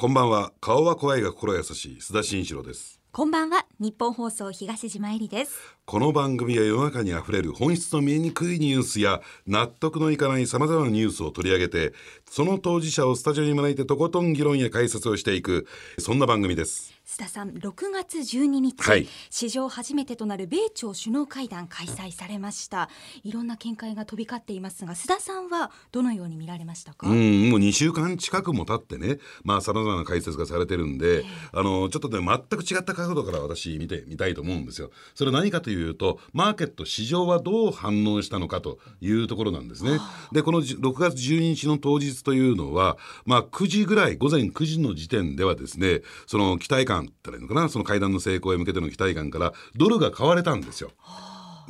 こんばんは。顔は怖いが心優しい。須田慎一郎です。こんばんは。日本放送東島えりです。この番組は世の中にあふれる本質の見えにくいニュースや納得のいかないさまざまなニュースを取り上げてその当事者をスタジオに招いてとことん議論や解説をしていくそんな番組です須田さん6月12日、はい、史上初めてとなる米朝首脳会談開催されました。いろんな見解が飛び交っていますが須田さんはどのように見られましたか？うんもう2週間近くも経ってねまあさまざまな解説がされてるんで、あのちょっとね全く違った角度から私見てみたいと思うんですよ。それは何かというとマーケット市場はどう反応したのかというところなんですね。でこの6月12日の当日というのはまあ9時ぐらい午前9時の時点ではですねその期待感感ったらいいのかなその会談の成功へ向けての期待感からドルが買われたんですよ。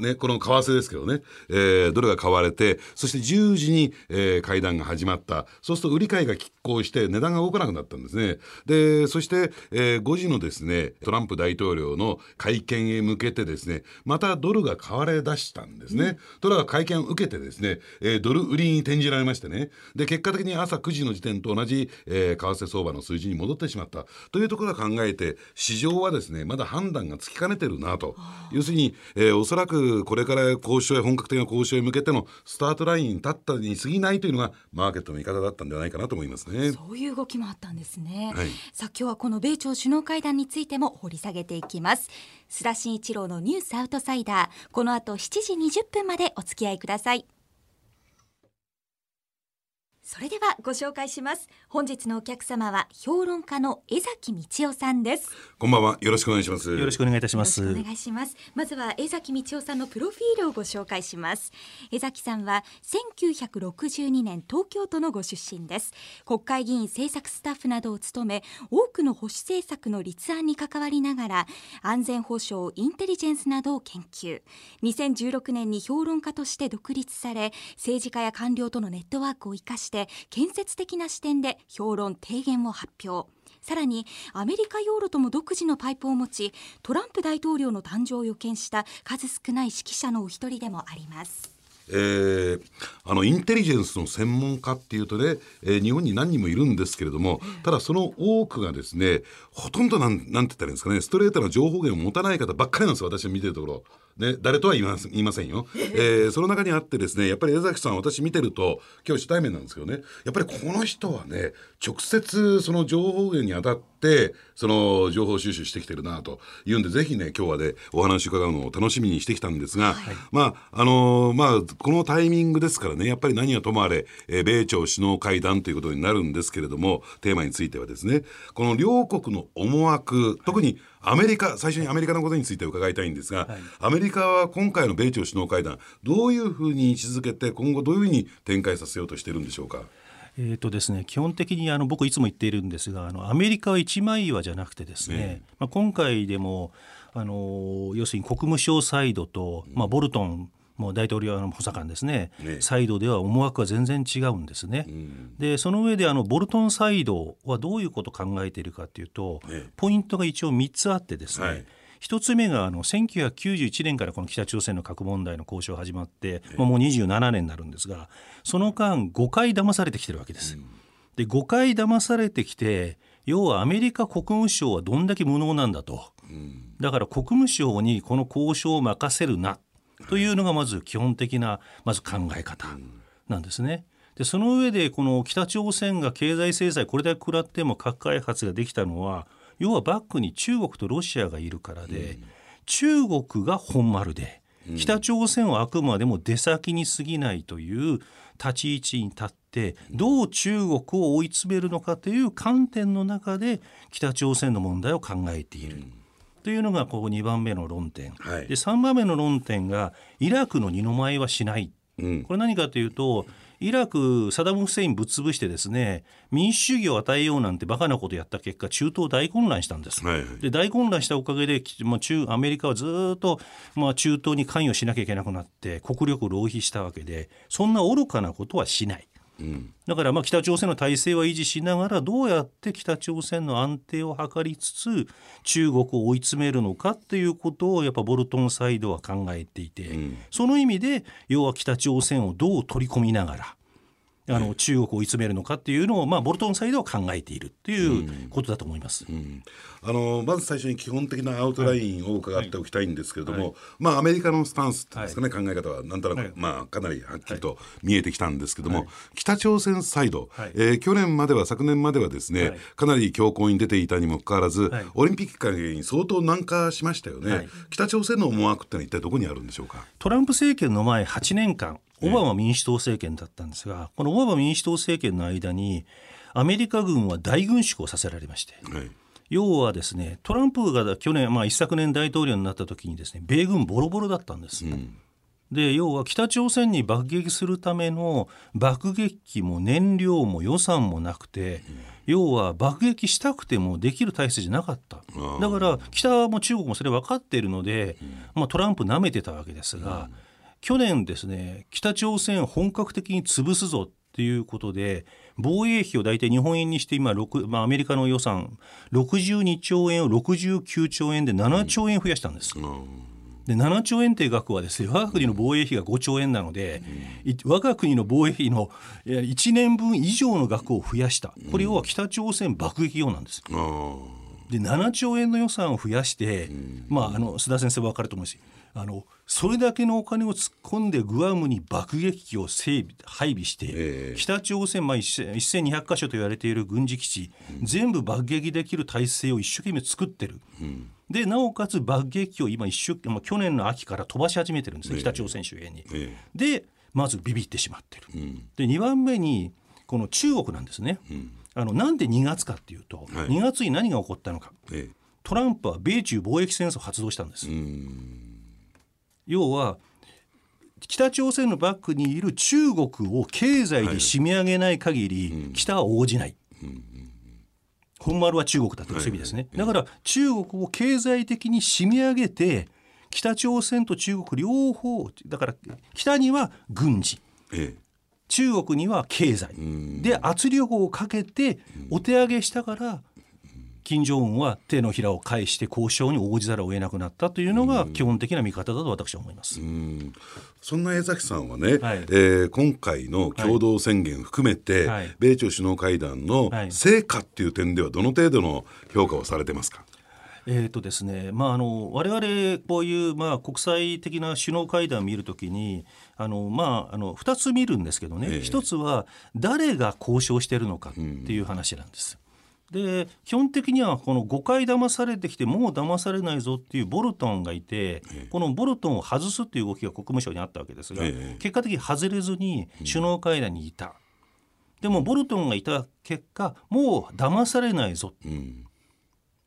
ね、この為替ですけどね、えー、ドルが買われてそして10時に、えー、会談が始まった。そうすると売り買いが拮抗して値段が動かなくなったんですね。でそして、えー、5時のですねトランプ大統領の会見へ向けてですねまたドルが買われ出したんですね、うん、ドルが会見を受けてですね、えー、ドル売りに転じられましてね。で結果的に朝9時の時点と同じ、えー、為替相場の数字に戻ってしまった。というところから考えて市場はですねまだ判断がつきかねてるなと。要するに、えー、おそらくこれから交渉へ本格的な交渉へ向けてのスタートラインに立ったに過ぎないというのがマーケットの見方だったんではないかなと思いますね。そういう動きもあったんですね、はい、さあ今日はこの米朝首脳会談についても掘り下げていきます。須田慎一郎のニュースアウトサイダー。この後7時20分までお付き合いくださいそれではご紹介します。本日のお客様は評論家の江崎道夫さんです。こんばんは。よろしくお願いします。よろしくお願いいたします。お願いします。まずは江崎道夫さんのプロフィールをご紹介します。江崎さんは1962年東京都のご出身です。国会議員政策スタッフなどを務め多くの保守政策の立案に関わりながら安全保障インテリジェンスなどを研究。2016年に評論家として独立され政治家や官僚とのネットワークを生かして建設的な視点で評論提言を発表さらにアメリカヨーロとも独自のパイプを持ちトランプ大統領の誕生を予見した数少ない指揮者のお一人でもあります。えー、あのインテリジェンスの専門家っていうとね、えー、日本に何人もいるんですけれどもただその多くがですねほとんどなんなんて言ったらいいんですかねストレートな情報源を持たない方ばっかりなんですよ私が見てるところ。ね、誰とは言いま言いませんよ、えー、その中にあってですねやっぱり江崎さん私見てると今日初対面なんですけどねやっぱりこの人はね直接その情報源に当たってその情報収集してきてるなというんでぜひね今日はねお話伺うのを楽しみにしてきたんですが、はい、まああのー、まあこのタイミングですからねやっぱり何はともあれ、えー、米朝首脳会談ということになるんですけれどもテーマについてはですねこの両国の思惑特にアメリカ最初にアメリカのことについて伺いたいんですが、はい、アメリカは今回の米朝首脳会談どういうふうに位置づけて今後どういうふうに展開させようとしてるんでしょうか？えーとですね、基本的にあの僕いつも言っているんですがあのアメリカは一枚岩じゃなくてですね、ねまあ、今回でもあの要するに国務省サイドと、まあ、ボルトンもう大統領の補佐官ですね、ね、サイドでは思惑は全然違うんですね。うん、でその上であのボルトンサイドはどういうことを考えているかというと、ね、ポイントが一応3つあってですね、はい。一つ目があの1991年からこの北朝鮮の核問題の交渉始まって、まあ、もう27年になるんですがその間5回騙されてきてるわけです。で5回騙されてきて要はアメリカ国務省はどんだけ無能なんだと、だから国務省にこの交渉を任せるなというのがまず基本的なまず考え方なんですね。でその上でこの北朝鮮が経済制裁これだけ食らっても核開発ができたのは要はバックに中国とロシアがいるからで、うん、中国が本丸で、うん、北朝鮮はあくまでも出先に過ぎないという立ち位置に立ってどう中国を追い詰めるのかという観点の中で北朝鮮の問題を考えている。うんというのがここ2番目の論点、はい、で3番目の論点がイラクの二の舞はしない、うん、これ何かというとイラクサダム・フセインぶっ潰してですね民主主義を与えようなんてバカなことやった結果中東大混乱したんです。はいはい、で大混乱したおかげで、まあ、中アメリカはずっと、まあ、中東に関与しなきゃいけなくなって国力浪費したわけでそんな愚かなことはしない。だからまあ北朝鮮の体制は維持しながらどうやって北朝鮮の安定を図りつつ中国を追い詰めるのかっていうことをやっぱボルトンサイドは考えていて、その意味で要は北朝鮮をどう取り込みながらあの中国を追い詰めるのかっていうのを、まあ、ボルトンサイドは考えているっていうことだと思います。うん。あのまず最初に基本的なアウトラインを伺っておきたいんですけれども、はい。はい、まあ、アメリカのスタンスですかね、考え方はなんとなく、まあ、かなりはっきりと見えてきたんですけども、北朝鮮サイド、はい、えー、去年までは昨年まではですね、かなり強硬に出ていたにもかかわらず、オリンピック会に相当軟化しましたよね、北朝鮮の思惑ってのは一体どこにあるんでしょうかトランプ政権の前8年間オバマ民主党政権だったんですが、このオバマ民主党政権の間にアメリカ軍は大軍縮をさせられまして、はい、要はですねトランプが去年、まあ、一昨年大統領になった時にですね米軍ボロボロだったんです。うん。で要は北朝鮮に爆撃するための爆撃機も燃料も予算もなくて、要は爆撃したくてもできる体制じゃなかった。だから北も中国もそれ分かっているので、まあ、トランプなめてたわけですが、去年ですね北朝鮮本格的に潰すぞっていうことで防衛費を大体日本円にして今、まあ、アメリカの予算62兆円を69兆円で7兆円増やしたんです。で7兆円という額はですね我が国の防衛費が5兆円なので、我が国の防衛費の1年分以上の額を増やした。これ要は北朝鮮爆撃用なんです。で7兆円の予算を増やして、まあ、あの須田先生分かると思うしあのそれだけのお金を突っ込んでグアムに爆撃機を整備配備して、えー、北朝鮮、まあ、1200か所と言われている軍事基地、うん、全部爆撃できる体制を一生懸命作ってる。うん。でなおかつ爆撃機を今一生懸命去年の秋から飛ばし始めてるんですね、えー、北朝鮮周辺に。えー、でまずビビってしまってる。うん、で2番目にこの中国なんですね。うん、あのなんで2月かっていうと、はい、2月に何が起こったのか、えー、トランプは米中貿易戦争を発動したんです。要は北朝鮮のバックにいる中国を経済で締め上げない限り、北は応じない。本丸は中国だという意味ですね、だから中国を経済的に締め上げて北朝鮮と中国両方だから北には軍事、中国には経済。で圧力をかけてお手上げしたから金正恩は手のひらを返して交渉に応じざるを得なくなったというのが基本的な見方だと私は思います。そんな江崎さんはね、はい、えー、今回の共同宣言含めて、はい、米朝首脳会談の成果っていう点ではどの程度の評価をされてますか、えーとですねまあ、あの我々こういう、まあ、国際的な首脳会談を見るときにあの、まあ、あの2つ見るんですけどね、えー、1つは誰が交渉しているのかっていう話なんです。で基本的にはこの5回騙されてきてもう騙されないぞっていうボルトンがいて、このボルトンを外すっていう動きが国務省にあったわけですが、結果的に外れずに首脳会談にいた、でもボルトンがいた結果もう騙されないぞ、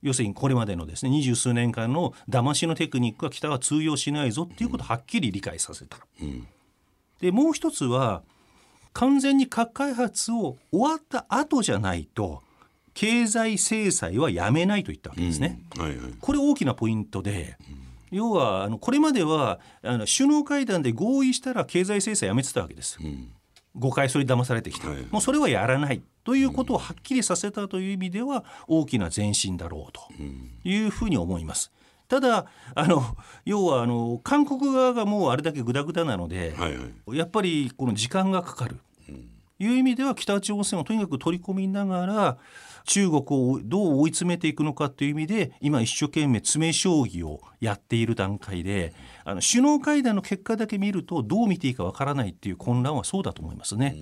要するにこれまでのですね二十数年間の騙しのテクニックは北は通用しないぞっていうことをはっきり理解させた。でもう一つは完全に核開発を終わった後じゃないと経済制裁はやめないと言ったわけですね。うんはいはい、これ大きなポイントで、うん、要はあのこれまではあの首脳会談で合意したら経済制裁やめてたわけです。うん、誤解それ騙されてきた、はい、もうそれはやらないということをはっきりさせたという意味では大きな前進だろうというふうに思います。ただあの要はあの韓国側がもうあれだけぐだぐだなので、はいはい、やっぱりこの時間がかかる。いう意味では北朝鮮をとにかく取り込みながら中国をどう追い詰めていくのかという意味で今一生懸命詰め将棋をやっている段階であの首脳会談の結果だけ見るとどう見ていいかわからないという混乱はそうだと思いますね。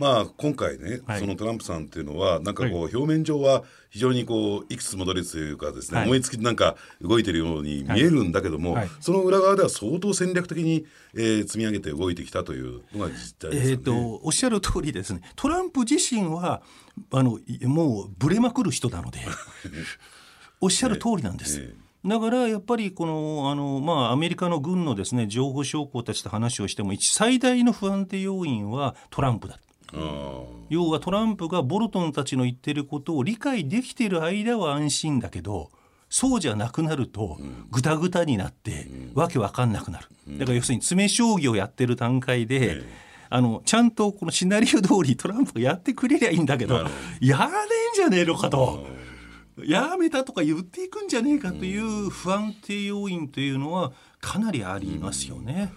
まあ、今回ね、はい、そのトランプさんっていうのはなんかこう、表面上は非常にこういくつ戻りというかですね、はい、思いつきなんか動いてるように見えるんだけども、はい、その裏側では相当戦略的に、えー、積み上げて動いてきたというのが実態ですね、えーと。おっしゃる通りですね。トランプ自身はあのもうぶれまくる人なので おっしゃる通りなんです。えーだからやっぱりこのあの、まあ、アメリカの軍のですね情報将校たちと話をしても一最大の不安定要因はトランプだ要はトランプがボルトンたちの言ってることを理解できている間は安心だけどそうじゃなくなるとぐたぐたになってわけわかんなくなる。だから要するに詰将棋をやってる段階であのちゃんとこのシナリオ通りトランプがやってくれりゃいいんだけどやれんじゃねえのかと。やめたとか言っていくんじゃねえかという不安定要因というのはかなりありますよね。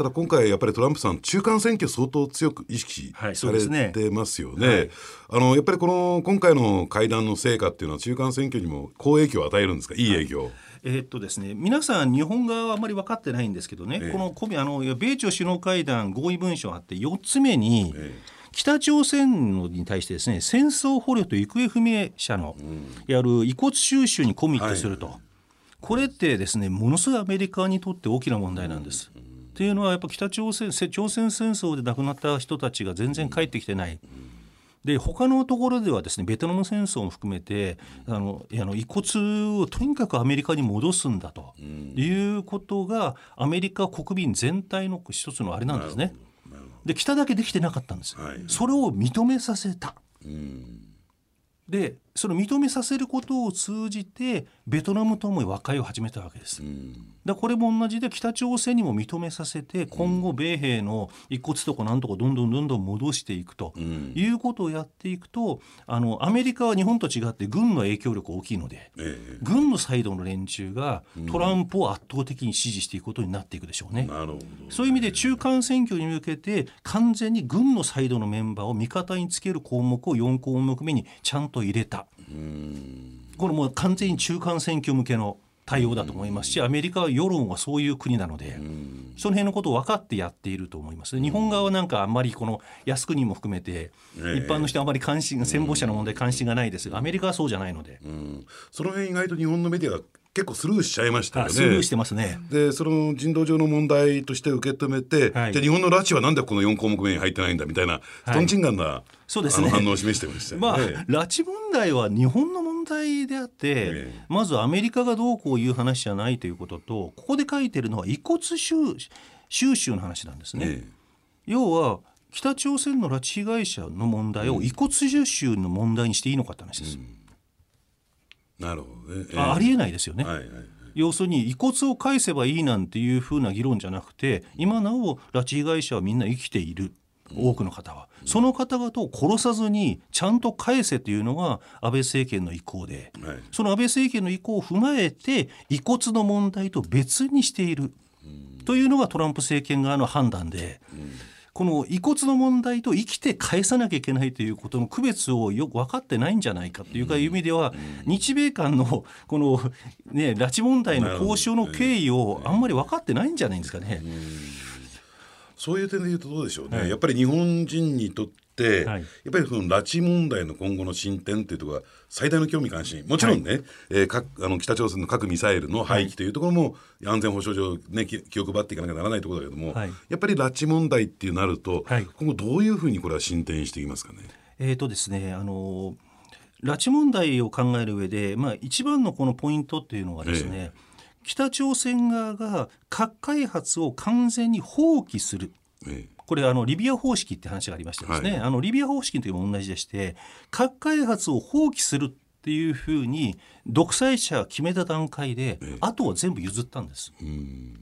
ただ今回やっぱりトランプさん中間選挙相当強く意識はいされそうですね。てますよね。はい。あのやっぱりこの今回の会談の成果っていうのは中間選挙にも好影響を与えるんですか？いい影響。えーっとですね、皆さん、日本側はあまり分かってないんですけどね、ええ。このあの米朝首脳会談合意文書があって、4つ目に、え北朝鮮のに対してですね戦争捕虜と行方不明者のやる遺骨収集にコミットすると、はい。これってですねものすごいアメリカにとって大きな問題なんです。っていうのはやっぱ北朝鮮せ朝鮮戦争で亡くなった人たちが全然帰ってきてない。で他のところではですねベトナム戦争も含めてあのあの遺骨をとにかくアメリカに戻すんだということがアメリカ国民全体の一つのあれなんですね。で北だけできてなかったんです、はいそれを認めさせた。うんでそれを認めさせることを通じてベトナムとも和解を始めたわけです。うんだこれも同じで北朝鮮にも認めさせて今後米兵の遺骨とかなんとかどんどんどんどん戻していくとうんいうことをやっていくとあのアメリカは日本と違って軍の影響力大きいのでえ軍のサイドの連中がトランプを圧倒的に支持していくことになっていくでしょうね。そういう意味で中間選挙に向けて完全に軍のサイドのメンバーを味方につける項目を4項目目にちゃんと入れたうん。これもう完全に中間選挙向けの対応だと思いますしアメリカは世論はそういう国なのでうん。その辺のことを分かってやっていると思います。日本側はなんかあんまりこの靖国も含めて一え。え般の人はあまり関心戦没者の問題関心がないですがアメリカはそうじゃないので。うん。その辺意外と日本のメディアが結構スルーしちゃいましたよね。あスルーしてますね。でその人道上の問題として受け止めて、はいじゃあ日本の拉致はなんでこの4項目目に入ってないんだみたいな、はいとんちんがんなそうですね反応を示してましたよね。まあ、拉致問題は日本の問題であって、ええまずアメリカがどうこういう話じゃないということとここで書いてるのは遺骨収収集の話なんですね。え要は北朝鮮の拉致被害者の問題を遺骨収集の問題にしていいのかって話です。えなるほどね。ええ。あありえないですよね。はいはい要するに遺骨を返せばいいなんていうふうな議論じゃなくて今なお拉致被害者はみんな生きている。多くの方は、その方々を殺さずにちゃんと返せというのが安倍政権の意向ではい。その安倍政権の意向を踏まえて遺骨の問題と別にしている。というのがトランプ政権側の判断で。この遺骨の問題と生きて返さなきゃいけないということの区別をよく分かってないんじゃないかというかいう意味では日米間のこのね拉致問題の交渉の経緯をあんまり分かってないんじゃないんですかね。そういう点で言うとどうでしょうね、はい。やっぱり日本人にとって、はい。やっぱりその拉致問題の今後の進展っていうところが最大の興味関心。もちろんね、えーかあの北朝鮮の核ミサイルの廃棄というところも安全保障上、ね、気気を配っていかなきゃならないところだけども、はい。やっぱり拉致問題っていうなると、はい。今後どういうふうにこれは進展していきますかね？えーとですねあの拉致問題を考える上で、まあ、一番のこのポイントっていうのはですね、北朝鮮側が核開発を完全に放棄する。えこれあのリビア方式って話がありましてですね、はい。あのリビア方式の時も同じでして核開発を放棄するっていうふうに独裁者が決めた段階で、ええ。あとは全部譲ったんです。えうん。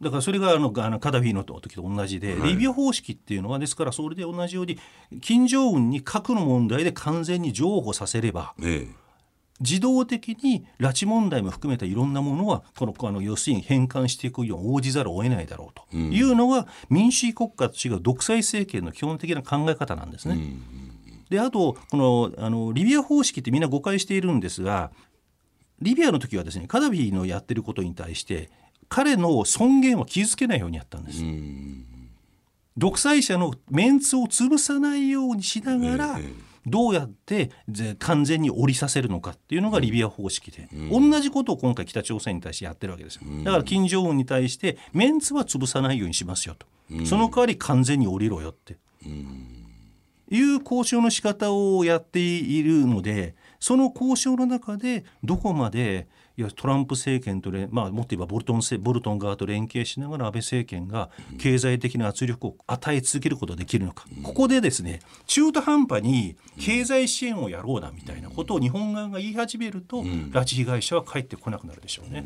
だからそれがあのあのカダフィの時と同じで、はい。リビア方式っていうのはですからそれで同じように金正恩に核の問題で完全に譲歩させればえ自動的に拉致問題も含めたいろんなものはこのあの要するに返還していくように応じざるを得ないだろうと。いうのが民主主義国家と違う独裁政権の基本的な考え方なんですね。うんであとこのあのリビア方式ってみんな誤解しているんですがリビアの時はですねカダフィのやってることに対して彼の尊厳は傷つけないようにやったんです。うん独裁者のメンツを潰さないようにしながら、ええどうやってぜ完全に降りさせるのかっていうのがリビア方式で、同じことを今回北朝鮮に対してやってるわけですよ。だから金正恩に対してメンツは潰さないようにしますよと、その代わり完全に降りろよって、いう交渉の仕方をやっているのでその交渉の中でどこまでいやトランプ政権と連、まあ、もっと言えばボルトンせボルトン側と連携しながら安倍政権が経済的な圧力を与え続けることができるのか、ここでですね中途半端に経済支援をやろうなみたいなことを日本側が言い始めると、拉致被害者は帰ってこなくなるでしょうね。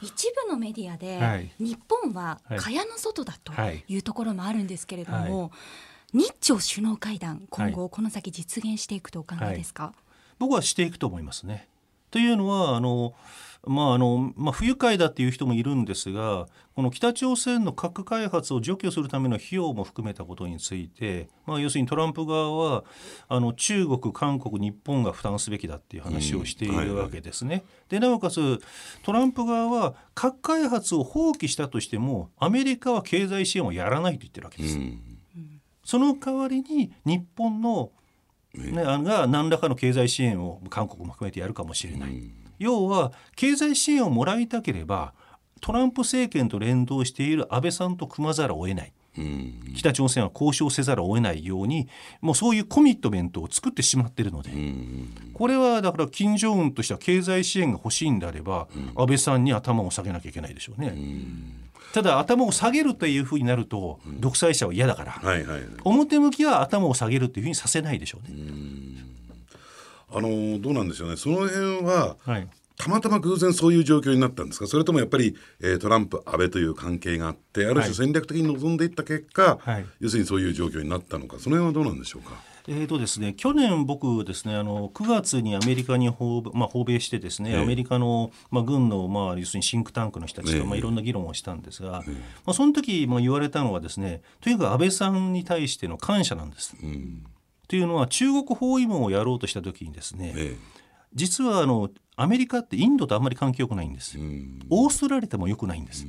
一部のメディアで、はい。日本ははい。蚊帳の外だとはい。いうところもあるんですけれども、日朝首脳会談今後この先実現していくとお考えですか、僕はしていくと思いますね。というのはあのまああのまあ、不愉快だっていう人もいるんですがこの北朝鮮の核開発を除去するための費用も含めたことについて、まあ、要するにトランプ側はあの中国、韓国、日本が負担すべきだっていう話をしているわけですね。うんはいはい、でなおかつトランプ側は核開発を放棄したとしてもアメリカは経済支援をやらないと言ってるわけです。うん、その代わりに日本のね、が何らかの経済支援を韓国も含めてやるかもしれない。うん要は経済支援をもらいたければトランプ政権と連動している安倍さんと組まざるを得ない。北朝鮮は交渉せざるを得ないようにもうそういうコミットメントを作ってしまっているので、これはだから金正恩としては経済支援が欲しいんであれば、安倍さんに頭を下げなきゃいけないでしょうね。ただ頭を下げるというふうになると、独裁者は嫌だから、表向きは頭を下げるというふうにさせないでしょうね。あのどうなんでしょうねその辺は、はい、たまたま偶然そういう状況になったんですか？それともやっぱり、えー、トランプ安倍という関係があってある種戦略的に臨んでいった結果、はい、要するにそういう状況になったのか？その辺はどうなんでしょうか？えーとですね、去年、僕ですねあの9月にアメリカに訪,、まあ、訪米してですね、アメリカの、まあ、軍の、まあ、要するにシンクタンクの人たちと、まあ、いろんな議論をしたんですが、まあ、その時、まあ、言われたのはですねとにかく安倍さんに対しての感謝なんです。うん。というのは中国包囲網をやろうとした時にですね、ええ、実はあのアメリカってインドとあんまり関係よくないんです。オーストラリアともよくないんです。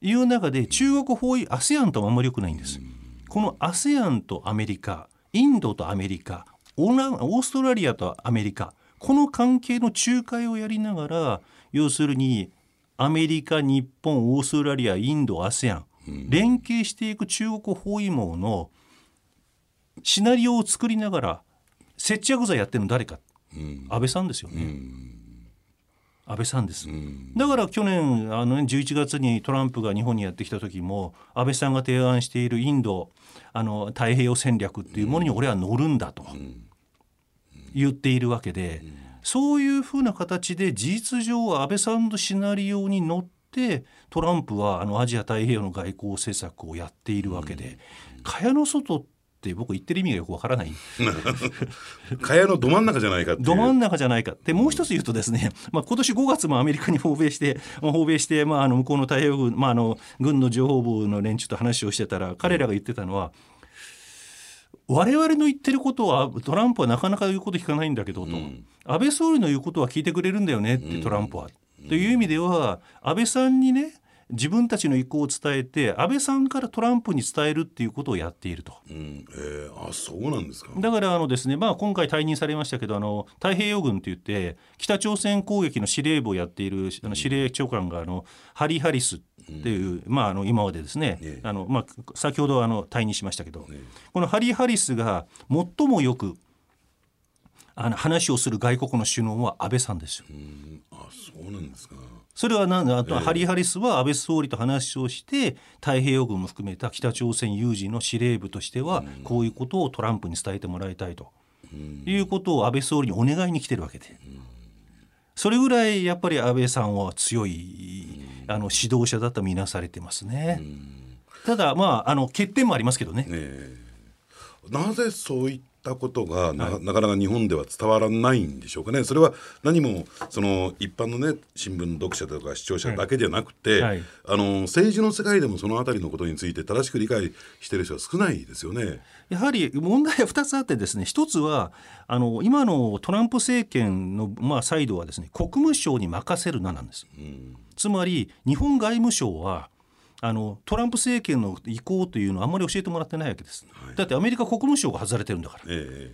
いう中で中国包囲 ASEAN ともあんまりよくないんです。この ASEAN とアメリカインドとアメリカオーストラリアとアメリカこの関係の仲介をやりながら要するにアメリカ日本オーストラリアインド ASEAN 連携していく中国包囲網のシナリオを作りながら接着剤やってるの誰か、うん、安倍さんですよね。うん。安倍さんです、うん、だから去年あの、ね、11月にトランプが日本にやってきた時も安倍さんが提案しているインドあの太平洋戦略っていうものに俺は乗るんだと言っているわけで、そういうふうな形で事実上安倍さんのシナリオに乗ってトランプはあのアジア太平洋の外交政策をやっているわけで、蚊帳の外って僕言ってる意味がよくわからない。蚊帳のど真ん中じゃないかど真ん中じゃないか。でもう一つ言うとですね、まあ、今年5月もアメリカに訪米して訪米して、まあ、あの向こうの太平洋軍、まあ、あの軍の情報部の連中と話をしてたら彼らが言ってたのは、我々の言ってることはトランプはなかなか言うこと聞かないんだけどと、うん、安倍総理の言うことは聞いてくれるんだよねってトランプは。うん、という意味では安倍さんにね自分たちの意向を伝えて安倍さんからトランプに伝えるっていうことをやっていると。うん。えー、あそうなんですか。だからあのですね、まあ、今回退任されましたけどあの太平洋軍といって北朝鮮攻撃の司令部をやっているあの司令長官があのハリー・ハリスっていう、うん、まあ、あの今までですね、ねあのまあ、先ほどあの退任しましたけど、ね、このハリー・ハリスが最もよくあの話をする外国の首脳は安倍さんですよ。あそうなんですか。それはなんあとハリー・ハリスは安倍総理と話をして太平洋軍も含めた北朝鮮有事の司令部としてはこういうことをトランプに伝えてもらいたいと。いうことを安倍総理にお願いに来てるわけで。それぐらいやっぱり安倍さんは強いあの指導者だと見なされてますね。ただまああの欠点もありますけどね。ねなぜそういっったことがなはい、なかなか日本では伝わらないんでしょうかね。それは何もその一般のね新聞の読者とか視聴者だけじゃなくて、はい。はい、あの政治の世界でもその辺りのことについて正しく理解している人は少ないですよね。やはり問題は2つあってですね一つはあの今のトランプ政権の、まあ、サイドはですね国務省に任せるななんです。うん、つまり日本外務省はあのトランプ政権の意向というのはあんまり教えてもらってないわけです、はい、だってアメリカ国務省が外れてるんだから、え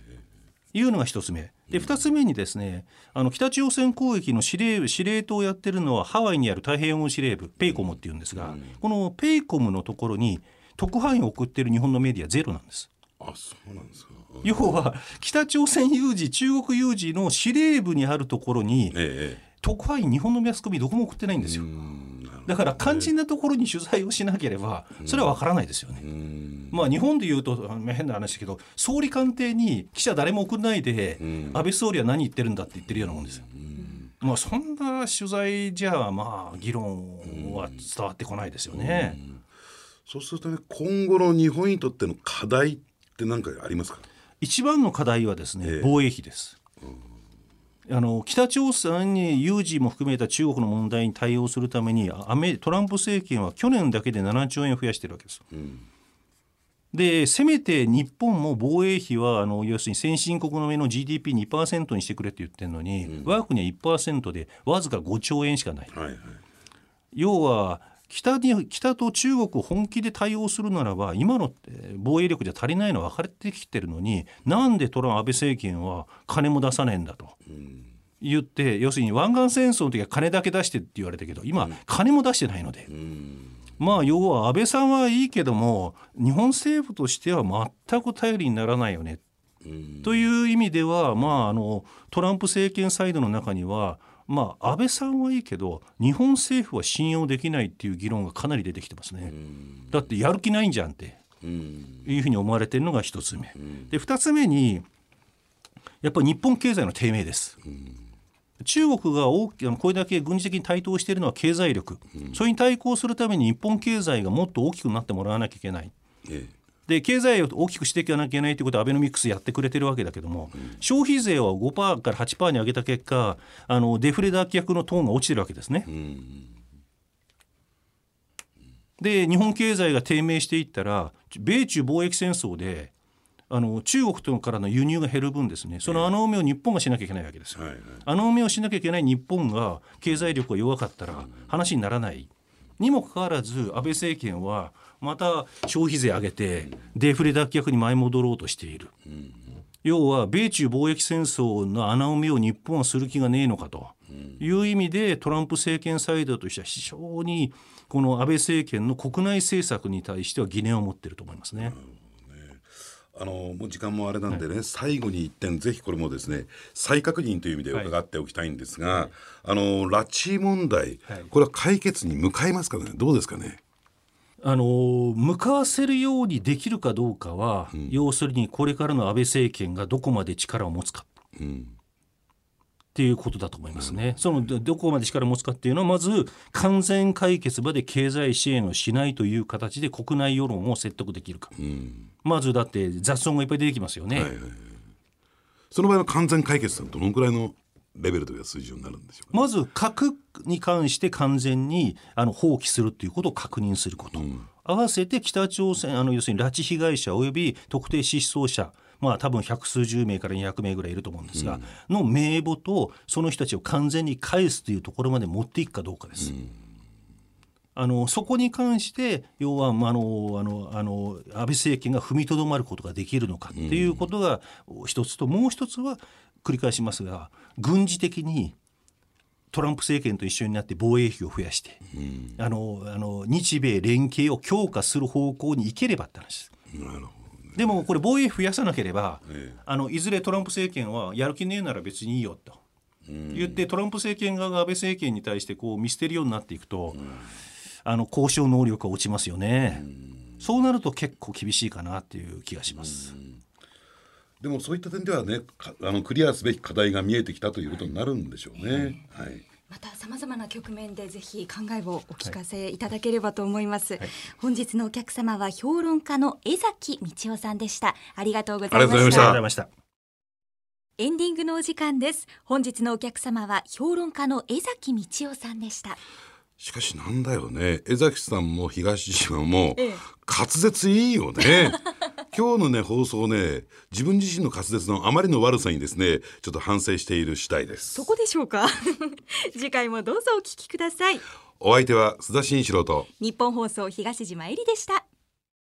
ー、いうのが一つ目。で二つ目にですねあの北朝鮮攻撃の司令司令塔をやってるのはハワイにある太平洋軍司令部 PACOM っていうんですが、うん、この PACOM のところに特派員を送ってる日本のメディアゼロなんです。あそうなんですか。要は北朝鮮有事中国有事の司令部にあるところに、ええ、特派員日本のマスコミどこも送ってないんですよ。だから肝心なところに取材をしなければそれは分からないですよね。まあ日本で言うと変な話だけど総理官邸に記者誰も送らないで安倍総理は何言ってるんだって言ってるようなもんですよ。まあそんな取材じゃまあ議論は伝わってこないですよね。そうするとね今後の日本にとっての課題って何かありますか？一番の課題はですね、防衛費です。あの北朝鮮に有事も含めた中国の問題に対応するためにアメトランプ政権は去年だけで7兆円増やしてるわけです。でせめて日本も防衛費はあの要するに先進国の上の GDP2% にしてくれって言ってるのに、うん、我が国は1%でわずか5兆円しかない。はいはい、要は北に北と中国を本気で対応するならば今の防衛力じゃ足りないのは分かってきてるのになんでトラン安倍政権は金も出さねえんだと。言って要するに湾岸戦争の時は金だけ出してって言われたけど今金も出してないので、まあ要は安倍さんはいいけども日本政府としては全く頼りにならないよね、という意味ではまああのトランプ政権サイドの中にはまあ、安倍さんはいいけど日本政府は信用できないっていう議論がかなり出てきてますね。だってやる気ないんじゃんっていうふうに思われてるのが一つ目。で二つ目にやっぱり日本経済の低迷です。中国が大きこれだけ軍事的に台頭しているのは経済力、それに対抗するために日本経済がもっと大きくなってもらわなきゃいけない。ええで経済を大きくしていかなきゃいけないということはアベノミクスやってくれてるわけだけども、うん、消費税を5%から8%に上げた結果あのデフレ脱却のトーンが落ちてるわけですね。うん、で日本経済が低迷していったら米中貿易戦争であの中国とからの輸入が減る分ですねその穴埋めを日本がしなきゃいけないわけですよ。はいはい、穴埋めをしなきゃいけない日本が経済力が弱かったら話にならない。にもかかわらず安倍政権はまた消費税上げてデフレ脱却に舞い戻ろうとしている。要は米中貿易戦争の穴埋めを日本はする気がねえのかと。いう意味でトランプ政権サイドとしては非常にこの安倍政権の国内政策に対しては疑念を持っていると思いますね。あのもう時間もあれなんでね、はい、最後に一点ぜひこれもですね再確認という意味で伺っておきたいんですが、はい、あの拉致問題、はい、これは解決に向かいますかね？どうですかね？あの向かわせるようにできるかどうかは、うん、要するにこれからの安倍政権がどこまで力を持つか、うん、っていうことだと思いますね。うん、そのどこまで力を持つかっていうのはまず完全解決まで経済支援をしないという形で国内世論を説得できるか、まずだって雑音がいっぱい出てきますよね。はいはいはい、その場合の完全解決はどのくらいのレベルという水準になるんでしょう、ね、まず核に関して完全にあの放棄するということを確認すること、うん、合わせて北朝鮮あの要するに拉致被害者および特定失踪者まあ多分百数十名から200名ぐらいいると思うんですが、うん、の名簿とその人たちを完全に返すというところまで持っていくかどうかです。うん。あのそこに関して要は、まあ、あのあのあの安倍政権が踏みとどまることができるのかっていうことが一つと、もう一つは繰り返しますが軍事的にトランプ政権と一緒になって防衛費を増やして、うん、あのあの日米連携を強化する方向に行ければって話です。なるほど、ね、でもこれ防衛費増やさなければ、ええ、あのいずれトランプ政権はやる気ねえなら別にいいよと、うん、言ってトランプ政権側が安倍政権に対してこう見捨てるようになっていくと、うん、あの交渉能力が落ちますよね、そうなると結構厳しいかなっていう気がします。でもそういった点ではねあのクリアすべき課題が見えてきたということになるんでしょうね。はい、またさまざまな局面でぜひ考えをお聞かせいただければと思います、はい、本日のお客様は評論家の江崎道夫さんでした。ありがとうございました。エンディングのお時間です。本日のお客様は評論家の江崎道夫さんでしたしかしなんだよね。江崎さんも東島も滑舌いいよね。今日のね放送ね自分自身の滑舌のあまりの悪さにですねちょっと反省している次第です。そこでしょうか？次回もどうぞお聞きください。お相手は須田慎一郎と日本放送東島えりでした